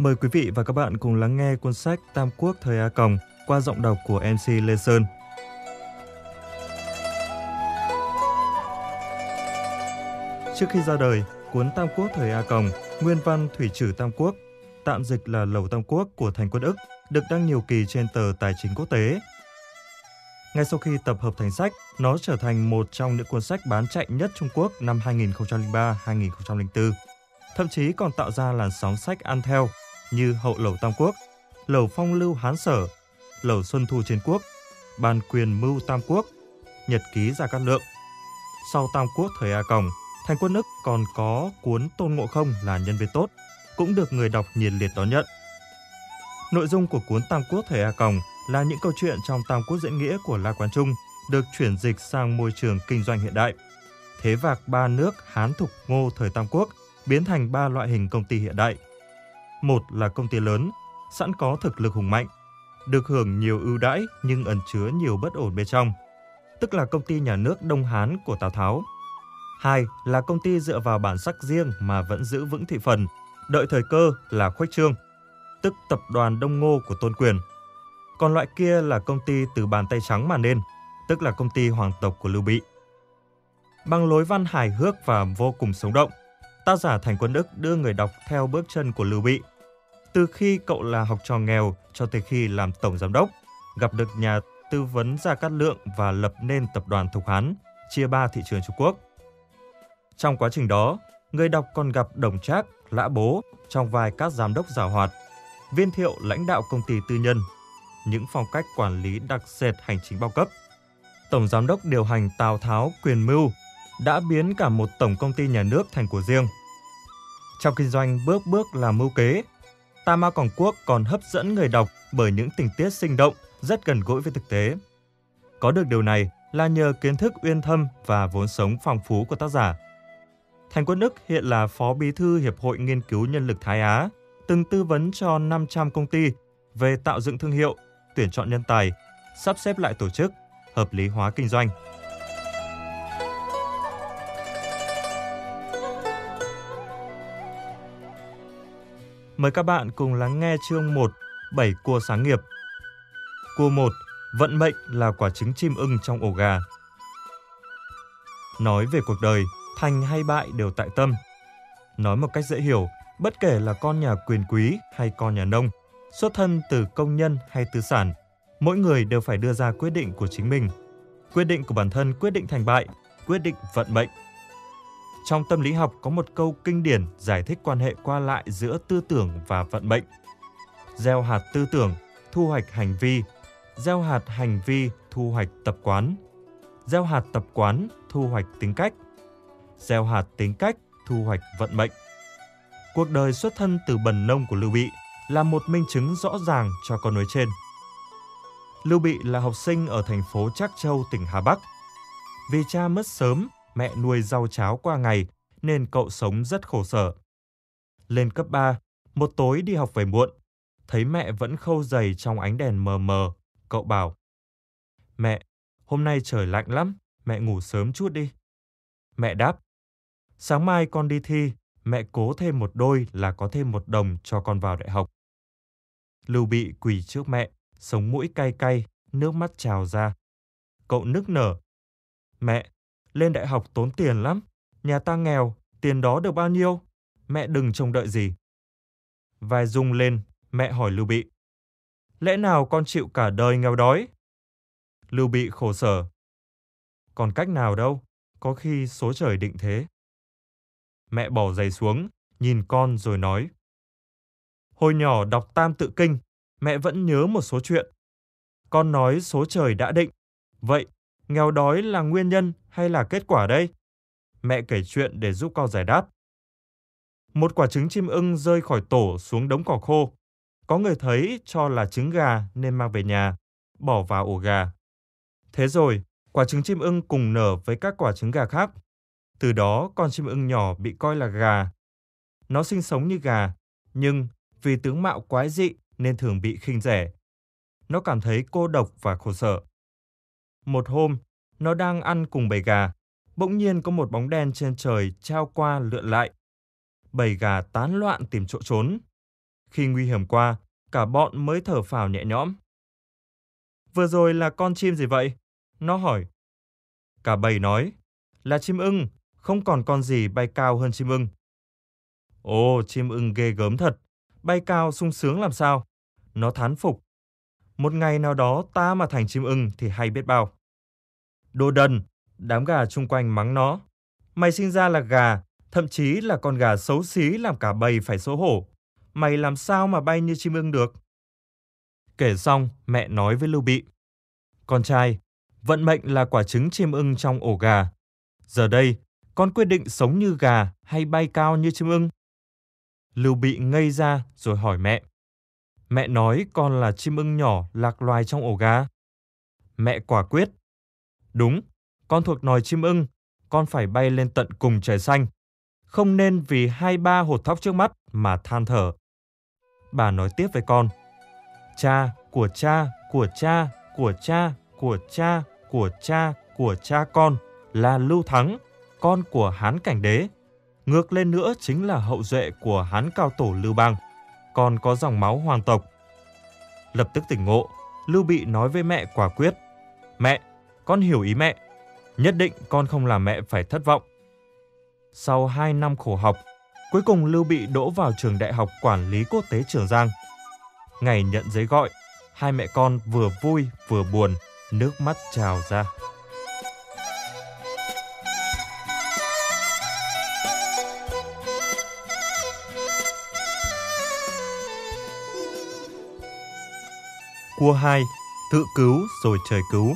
Mời quý vị và các bạn cùng lắng nghe cuốn sách Tam Quốc thời A Còng qua giọng đọc của MC Lê Sơn. Trước khi ra đời, cuốn Tam Quốc thời A Còng, nguyên văn Thủy Trử Tam Quốc, tạm dịch là Lầu Tam Quốc của Thành Quân ức, được đăng nhiều kỳ trên tờ Tài chính Quốc tế. Ngay sau khi tập hợp thành sách, nó trở thành một trong những cuốn sách bán chạy nhất Trung Quốc năm 2003-2004. Thậm chí còn tạo ra làn sóng sách ăn theo như Hậu Lầu Tam Quốc, Lầu Phong Lưu Hán Sở, Lầu Xuân Thu Chiến Quốc, Ban Quyền Mưu Tam Quốc, Nhật ký Gia Cát Lượng. Sau Tam Quốc thời A Còng, Thành Quân Ức còn có cuốn Tôn Ngộ Không là nhân viên tốt, cũng được người đọc nhiệt liệt đón nhận. Nội dung của cuốn Tam Quốc thời A Còng là những câu chuyện trong Tam Quốc diễn nghĩa của La Quán Trung được chuyển dịch sang môi trường kinh doanh hiện đại. Thế vạc ba nước Hán Thục Ngô thời Tam Quốc biến thành ba loại hình công ty hiện đại. Một là công ty lớn, sẵn có thực lực hùng mạnh, được hưởng nhiều ưu đãi nhưng ẩn chứa nhiều bất ổn bên trong, tức là công ty nhà nước Đông Hán của Tào Tháo. Hai là công ty dựa vào bản sắc riêng mà vẫn giữ vững thị phần, đợi thời cơ là khuếch trương, tức tập đoàn Đông Ngô của Tôn Quyền. Còn loại kia là công ty từ bàn tay trắng mà nên, tức là công ty hoàng tộc của Lưu Bị. Bằng lối văn hài hước và vô cùng sống động, tác giả Thành Quân Đức đưa người đọc theo bước chân của Lưu Bị. Từ khi cậu là học trò nghèo cho tới khi làm tổng giám đốc, gặp được nhà tư vấn Gia Cát Lượng và lập nên tập đoàn Thục Hán, chia ba thị trường Trung Quốc. Trong quá trình đó, người đọc còn gặp Đồng Trác, Lã Bố trong vai các giám đốc giàu hoạt, viên thiệu lãnh đạo công ty tư nhân, những phong cách quản lý đặc sệt hành chính bao cấp. Tổng giám đốc điều hành Tào Tháo quyền mưu đã biến cả một tổng công ty nhà nước thành của riêng. Trong kinh doanh bước bước là mưu kế, Tam Ma Quảng Quốc còn hấp dẫn người đọc bởi những tình tiết sinh động, rất gần gũi với thực tế. Có được điều này là nhờ kiến thức uyên thâm và vốn sống phong phú của tác giả. Thành Quân Đức hiện là Phó Bí thư Hiệp hội Nghiên cứu Nhân lực Thái Á, từng tư vấn cho 500 công ty về tạo dựng thương hiệu, tuyển chọn nhân tài, sắp xếp lại tổ chức, hợp lý hóa kinh doanh. Mời các bạn cùng lắng nghe chương 1, 7 cua sáng nghiệp. Cua 1, vận mệnh là quả trứng chim ưng trong ổ gà. Nói về cuộc đời, thành hay bại đều tại tâm. Nói một cách dễ hiểu, bất kể là con nhà quyền quý hay con nhà nông, xuất thân từ công nhân hay tư sản, mỗi người đều phải đưa ra quyết định của chính mình. Quyết định của bản thân quyết định thành bại, quyết định vận mệnh. Trong tâm lý học có một câu kinh điển giải thích quan hệ qua lại giữa tư tưởng và vận mệnh. Gieo hạt tư tưởng, thu hoạch hành vi. Gieo hạt hành vi, thu hoạch tập quán. Gieo hạt tập quán, thu hoạch tính cách. Gieo hạt tính cách, thu hoạch vận mệnh. Cuộc đời xuất thân từ bần nông của Lưu Bị là một minh chứng rõ ràng cho con nói trên. Lưu Bị là học sinh ở thành phố Trác Châu, tỉnh Hà Bắc. Vì cha mất sớm mẹ nuôi rau cháo qua ngày nên cậu sống rất khổ sở. Lên cấp 3, một tối đi học về muộn, thấy mẹ vẫn khâu giày trong ánh đèn mờ mờ, cậu bảo: "Mẹ, hôm nay trời lạnh lắm, mẹ ngủ sớm chút đi." Mẹ đáp: "Sáng mai con đi thi, mẹ cố thêm một đôi là có thêm một đồng cho con vào đại học." Lưu Bị quỳ trước mẹ, sống mũi cay cay, nước mắt trào ra. Cậu nức nở. Mẹ, lên đại học tốn tiền lắm. Nhà ta nghèo, tiền đó được bao nhiêu? Mẹ đừng trông đợi gì. Vai rung lên, mẹ hỏi Lưu Bị. Lẽ nào con chịu cả đời nghèo đói? Lưu Bị khổ sở. Còn cách nào đâu, có khi số trời định thế. Mẹ bỏ giày xuống, nhìn con rồi nói. Hồi nhỏ đọc Tam Tự Kinh, mẹ vẫn nhớ một số chuyện. Con nói số trời đã định. Vậy, nghèo đói là nguyên nhân hay là kết quả đây? Mẹ kể chuyện để giúp con giải đáp. Một quả trứng chim ưng rơi khỏi tổ xuống đống cỏ khô. Có người thấy cho là trứng gà nên mang về nhà, bỏ vào ổ gà. Thế rồi, quả trứng chim ưng cùng nở với các quả trứng gà khác. Từ đó, con chim ưng nhỏ bị coi là gà. Nó sinh sống như gà, nhưng vì tướng mạo quái dị nên thường bị khinh rẻ. Nó cảm thấy cô độc và khổ sở. Một hôm, nó đang ăn cùng bầy gà, bỗng nhiên có một bóng đen trên trời trao qua lượn lại. Bầy gà tán loạn tìm chỗ trốn. Khi nguy hiểm qua, cả bọn mới thở phào nhẹ nhõm. Vừa rồi là con chim gì vậy? Nó hỏi. Cả bầy nói, là chim ưng, không còn con gì bay cao hơn chim ưng. Ồ, chim ưng ghê gớm thật, bay cao sung sướng làm sao? Nó thán phục. Một ngày nào đó ta mà thành chim ưng thì hay biết bao. Đồ đần, đám gà chung quanh mắng nó. Mày sinh ra là gà, thậm chí là con gà xấu xí làm cả bầy phải xấu hổ. Mày làm sao mà bay như chim ưng được? Kể xong, mẹ nói với Lưu Bị. Con trai, vận mệnh là quả trứng chim ưng trong ổ gà. Giờ đây, con quyết định sống như gà hay bay cao như chim ưng? Lưu Bị ngây ra rồi hỏi mẹ. Mẹ nói con là chim ưng nhỏ lạc loài trong ổ gà. Mẹ quả quyết. Đúng, con thuộc nòi chim ưng, con phải bay lên tận cùng trời xanh. Không nên vì hai ba hột thóc trước mắt mà than thở. Bà nói tiếp với con. Cha, của cha, của cha, của cha, của cha, của cha, của cha con là Lưu Thắng, con của Hán Cảnh Đế. Ngược lên nữa chính là hậu duệ của Hán Cao Tổ Lưu Bang, còn có dòng máu hoàng tộc. Lập tức tỉnh ngộ, Lưu Bị nói với mẹ quả quyết. Mẹ, con hiểu ý mẹ. Nhất định con không làm mẹ phải thất vọng. Sau 2 năm khổ học, cuối cùng Lưu Bị đỗ vào trường đại học quản lý quốc tế Trường Giang. Ngày nhận giấy gọi, hai mẹ con vừa vui vừa buồn, nước mắt trào ra. Cua 2, tự cứu rồi trời cứu.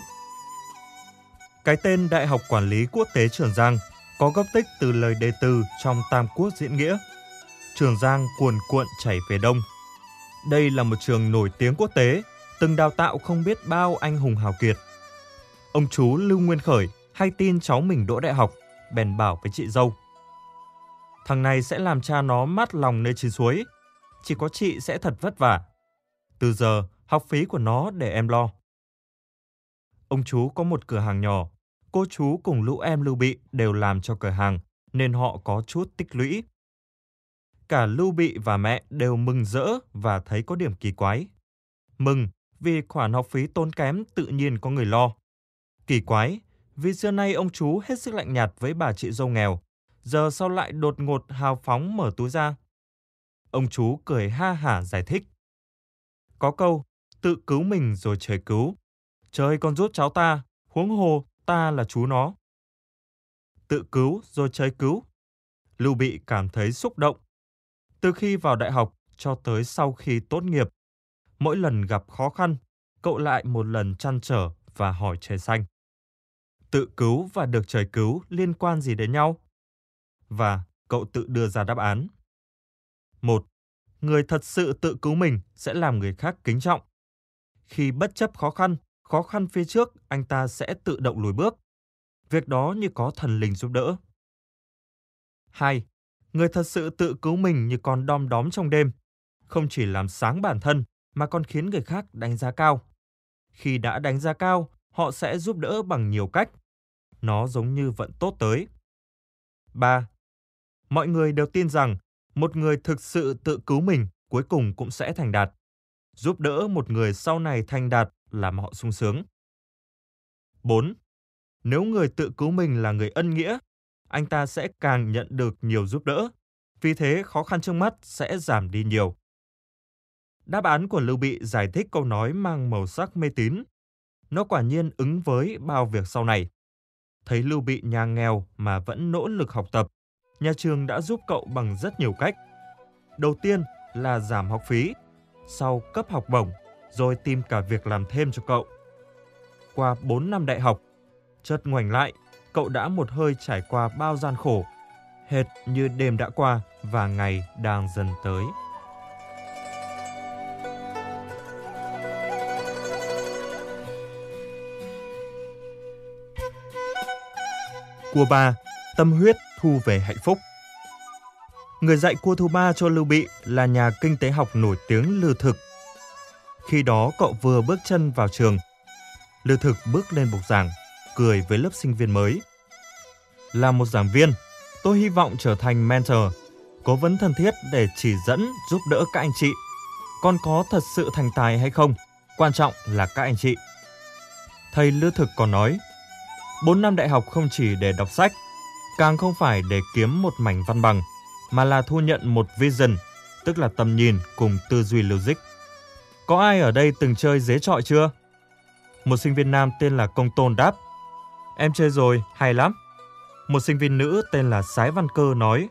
Cái tên Đại học Quản lý Quốc tế Trường Giang có gốc tích từ lời đề từ trong Tam Quốc diễn nghĩa. Trường Giang cuồn cuộn chảy về đông. Đây là một trường nổi tiếng quốc tế, từng đào tạo không biết bao anh hùng hào kiệt. Ông chú Lưu Nguyên Khởi hay tin cháu mình đỗ đại học, bèn bảo với chị dâu. Thằng này sẽ làm cha nó mát lòng nơi chín suối, chỉ có chị sẽ thật vất vả. Từ giờ, học phí của nó để em lo. Ông chú có một cửa hàng nhỏ, cô chú cùng lũ em Lưu Bị đều làm cho cửa hàng, nên họ có chút tích lũy. Cả Lưu Bị và mẹ đều mừng rỡ và thấy có điểm kỳ quái. Mừng vì khoản học phí tốn kém tự nhiên có người lo. Kỳ quái vì xưa nay ông chú hết sức lạnh nhạt với bà chị dâu nghèo, giờ sau lại đột ngột hào phóng mở túi ra. Ông chú cười ha hả giải thích. Có câu, tự cứu mình rồi trời cứu. Trời còn giúp cháu ta, huống hồ ta là chú nó. Tự cứu rồi trời cứu. Lưu Bị cảm thấy xúc động. Từ khi vào đại học cho tới sau khi tốt nghiệp, mỗi lần gặp khó khăn, cậu lại một lần chăn trở và hỏi trời xanh. Tự cứu và được trời cứu liên quan gì đến nhau? Và cậu tự đưa ra đáp án. Một, người thật sự tự cứu mình sẽ làm người khác kính trọng. Khi bất chấp khó khăn, khó khăn phía trước, anh ta sẽ tự động lùi bước. Việc đó như có thần linh giúp đỡ. 2. Người thật sự tự cứu mình như con đom đóm trong đêm, không chỉ làm sáng bản thân mà còn khiến người khác đánh giá cao. Khi đã đánh giá cao, họ sẽ giúp đỡ bằng nhiều cách. Nó giống như vận tốt tới. 3. Mọi người đều tin rằng một người thực sự tự cứu mình cuối cùng cũng sẽ thành đạt. Giúp đỡ một người sau này thành đạt làm họ sung sướng. 4. Nếu người tự cứu mình là người ân nghĩa, anh ta sẽ càng nhận được nhiều giúp đỡ. Vì thế khó khăn trước mắt sẽ giảm đi nhiều. Đáp án của Lưu Bị giải thích câu nói mang màu sắc mê tín. Nó quả nhiên ứng với bao việc sau này. Thấy Lưu Bị nhà nghèo mà vẫn nỗ lực học tập, nhà trường đã giúp cậu bằng rất nhiều cách. Đầu tiên là giảm học phí, sau cấp học bổng, rồi tìm cả việc làm thêm cho cậu. Qua 4 năm đại học, chợt ngoảnh lại, cậu đã một hơi trải qua bao gian khổ, hệt như đêm đã qua và ngày đang dần tới. Cua ba, tâm huyết thu về hạnh phúc. Người dạy cua thứ ba cho Lưu Bị là nhà kinh tế học nổi tiếng Lưu Thực. Khi đó cậu vừa bước chân vào trường. Lưu Thực bước lên bục giảng, cười với lớp sinh viên mới. Là một giảng viên, tôi hy vọng trở thành mentor, cố vấn thân thiết để chỉ dẫn giúp đỡ các anh chị con có thật sự thành tài hay không, quan trọng là các anh chị. Thầy Lư Thực còn nói, 4 năm đại học không chỉ để đọc sách, càng không phải để kiếm một mảnh văn bằng, mà là thu nhận một vision, tức là tầm nhìn cùng tư duy logic. Có ai ở đây từng chơi dế trọi chưa? Một sinh viên nam tên là Công Tôn đáp, Em chơi rồi, hay lắm. Một sinh viên nữ tên là Sái Văn Cơ nói,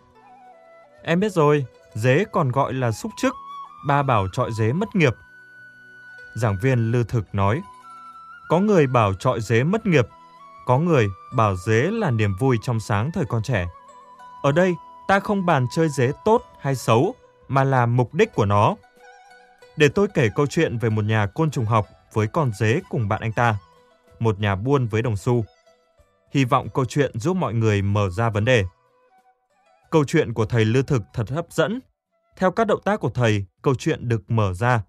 Em biết rồi, dế còn gọi là xúc chức, ba bảo trọi dế mất nghiệp. Giảng viên Lư Thực nói, có người bảo trọi dế mất nghiệp, có người bảo dế là niềm vui trong sáng thời con trẻ. Ở đây, ta không bàn chơi dế tốt hay xấu, mà là mục đích của nó. Để tôi kể câu chuyện về một nhà côn trùng học với con dế cùng bạn anh ta, một nhà buôn với đồng xu. Hy vọng câu chuyện giúp mọi người mở ra vấn đề. Câu chuyện của thầy Lư Thực thật hấp dẫn. Theo các động tác của thầy, câu chuyện được mở ra.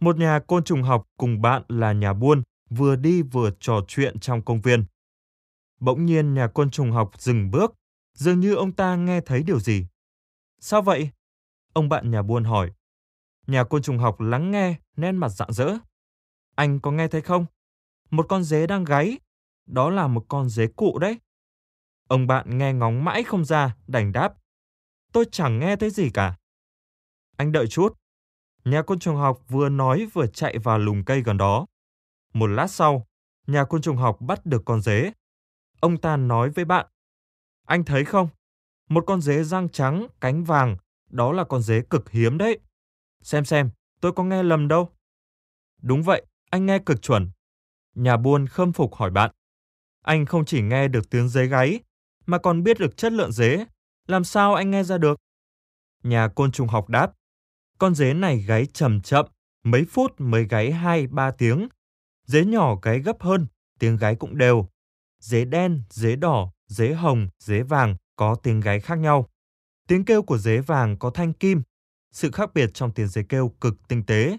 Một nhà côn trùng học cùng bạn là nhà buôn vừa đi vừa trò chuyện trong công viên. Bỗng nhiên nhà côn trùng học dừng bước, dường như ông ta nghe thấy điều gì. Sao vậy? Ông bạn nhà buôn hỏi. Nhà côn trùng học lắng nghe, nét mặt rạng rỡ. Anh có nghe thấy không? Một con dế đang gáy. Đó là một con dế cụ đấy. Ông bạn nghe ngóng mãi không ra, đành đáp. Tôi chẳng nghe thấy gì cả. Anh đợi chút. Nhà côn trùng học vừa nói vừa chạy vào lùm cây gần đó. Một lát sau, nhà côn trùng học bắt được con dế. Ông ta nói với bạn. Anh thấy không? Một con dế răng trắng, cánh vàng, đó là con dế cực hiếm đấy. Xem xem, tôi có nghe lầm đâu. Đúng vậy, anh nghe cực chuẩn. Nhà buôn khâm phục hỏi bạn. Anh không chỉ nghe được tiếng dế gáy, mà còn biết được chất lượng dế. Làm sao anh nghe ra được? Nhà côn trùng học đáp. Con dế này gáy chậm chậm, mấy phút mới gáy 2-3 tiếng. Dế nhỏ gáy gấp hơn, tiếng gáy cũng đều. Dế đen, dế đỏ, dế hồng, dế vàng có tiếng gáy khác nhau. Tiếng kêu của dế vàng có thanh kim, sự khác biệt trong tiếng dế kêu cực tinh tế.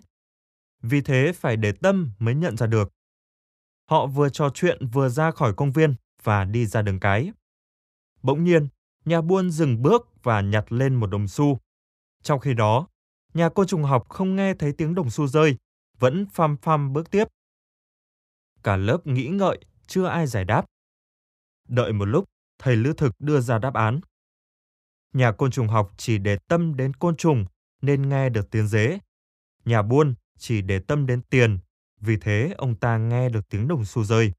Vì thế phải để tâm mới nhận ra được. Họ vừa trò chuyện vừa ra khỏi công viên và đi ra đường cái. Bỗng nhiên, nhà buôn dừng bước và nhặt lên một đồng xu. Trong khi đó, nhà cô trùng học không nghe thấy tiếng đồng xu rơi, vẫn phăm phăm bước tiếp. Cả lớp nghĩ ngợi, chưa ai giải đáp. Đợi một lúc, thầy Lữ Thực đưa ra đáp án. Nhà côn trùng học chỉ để tâm đến côn trùng nên nghe được tiếng dế. Nhà buôn chỉ để tâm đến tiền, vì thế ông ta nghe được tiếng đồng xu rơi.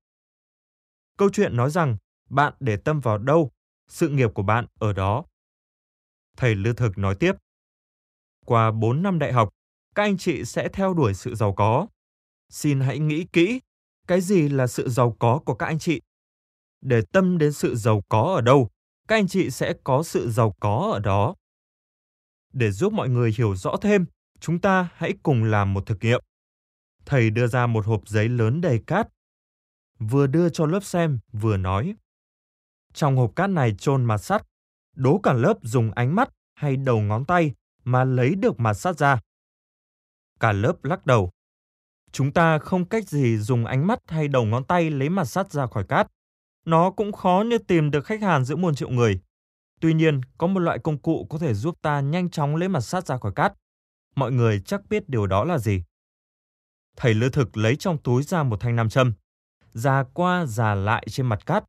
Câu chuyện nói rằng bạn để tâm vào đâu, sự nghiệp của bạn ở đó. Thầy Lư Thực nói tiếp. Qua 4 năm đại học, các anh chị sẽ theo đuổi sự giàu có. Xin hãy nghĩ kỹ, cái gì là sự giàu có của các anh chị? Để tâm đến sự giàu có ở đâu, các anh chị sẽ có sự giàu có ở đó. Để giúp mọi người hiểu rõ thêm, chúng ta hãy cùng làm một thực nghiệm. Thầy đưa ra một hộp giấy lớn đầy cát. Vừa đưa cho lớp xem, vừa nói. Trong hộp cát này chôn mặt sắt, đố cả lớp dùng ánh mắt hay đầu ngón tay mà lấy được mặt sắt ra. Cả lớp lắc đầu. Chúng ta không cách gì dùng ánh mắt hay đầu ngón tay lấy mặt sắt ra khỏi cát. Nó cũng khó như tìm được khách hàng giữa muôn triệu người. Tuy nhiên, có một loại công cụ có thể giúp ta nhanh chóng lấy mặt sắt ra khỏi cát. Mọi người chắc biết điều đó là gì. Thầy lư thực lấy trong túi ra một thanh nam châm, già qua già lại trên mặt cát.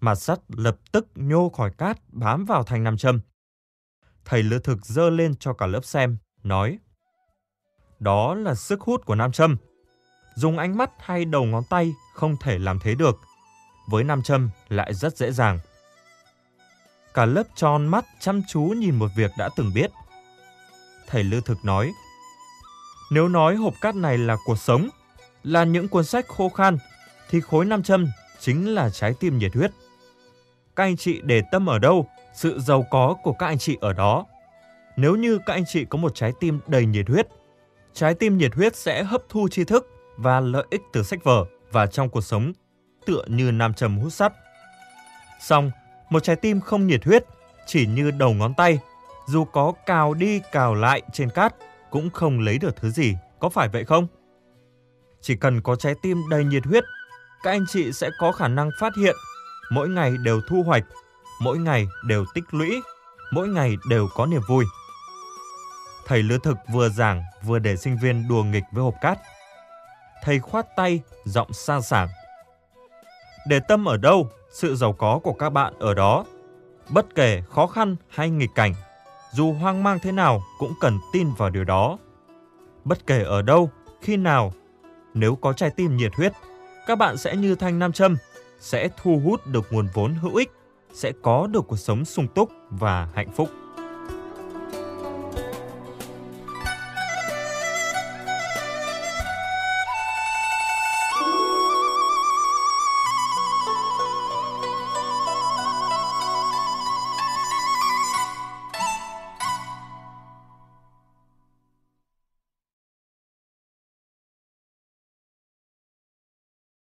Mặt sắt lập tức nhô khỏi cát bám vào thanh nam châm. Thầy lư thực dơ lên cho cả lớp xem, nói Đó là sức hút của nam châm. Dùng ánh mắt hay đầu ngón tay không thể làm thế được. Với nam châm lại rất dễ dàng. Cả lớp tròn mắt chăm chú nhìn một việc đã từng biết. Thầy Lư Thực nói, nếu nói hộp cát này là cuộc sống, là những cuốn sách khô khan, thì khối nam châm chính là trái tim nhiệt huyết. Các anh chị để tâm ở đâu, sự giàu có của các anh chị ở đó. Nếu như các anh chị có một trái tim đầy nhiệt huyết, trái tim nhiệt huyết sẽ hấp thu tri thức và lợi ích từ sách vở và trong cuộc sống tựa như nam châm hút sắt. Xong, một trái tim không nhiệt huyết, chỉ như đầu ngón tay, dù có cào đi cào lại trên cát cũng không lấy được thứ gì, có phải vậy không? Chỉ cần có trái tim đầy nhiệt huyết, các anh chị sẽ có khả năng phát hiện mỗi ngày đều thu hoạch, mỗi ngày đều tích lũy, mỗi ngày đều có niềm vui. Thầy lứa thực vừa giảng vừa để sinh viên đùa nghịch với hộp cát. Thầy khoát tay, giọng sang sảng. Để tâm ở đâu, sự giàu có của các bạn ở đó. Bất kể khó khăn hay nghịch cảnh, dù hoang mang thế nào cũng cần tin vào điều đó. Bất kể ở đâu, khi nào, nếu có trái tim nhiệt huyết, các bạn sẽ như thanh nam châm, sẽ thu hút được nguồn vốn hữu ích, sẽ có được cuộc sống sung túc và hạnh phúc.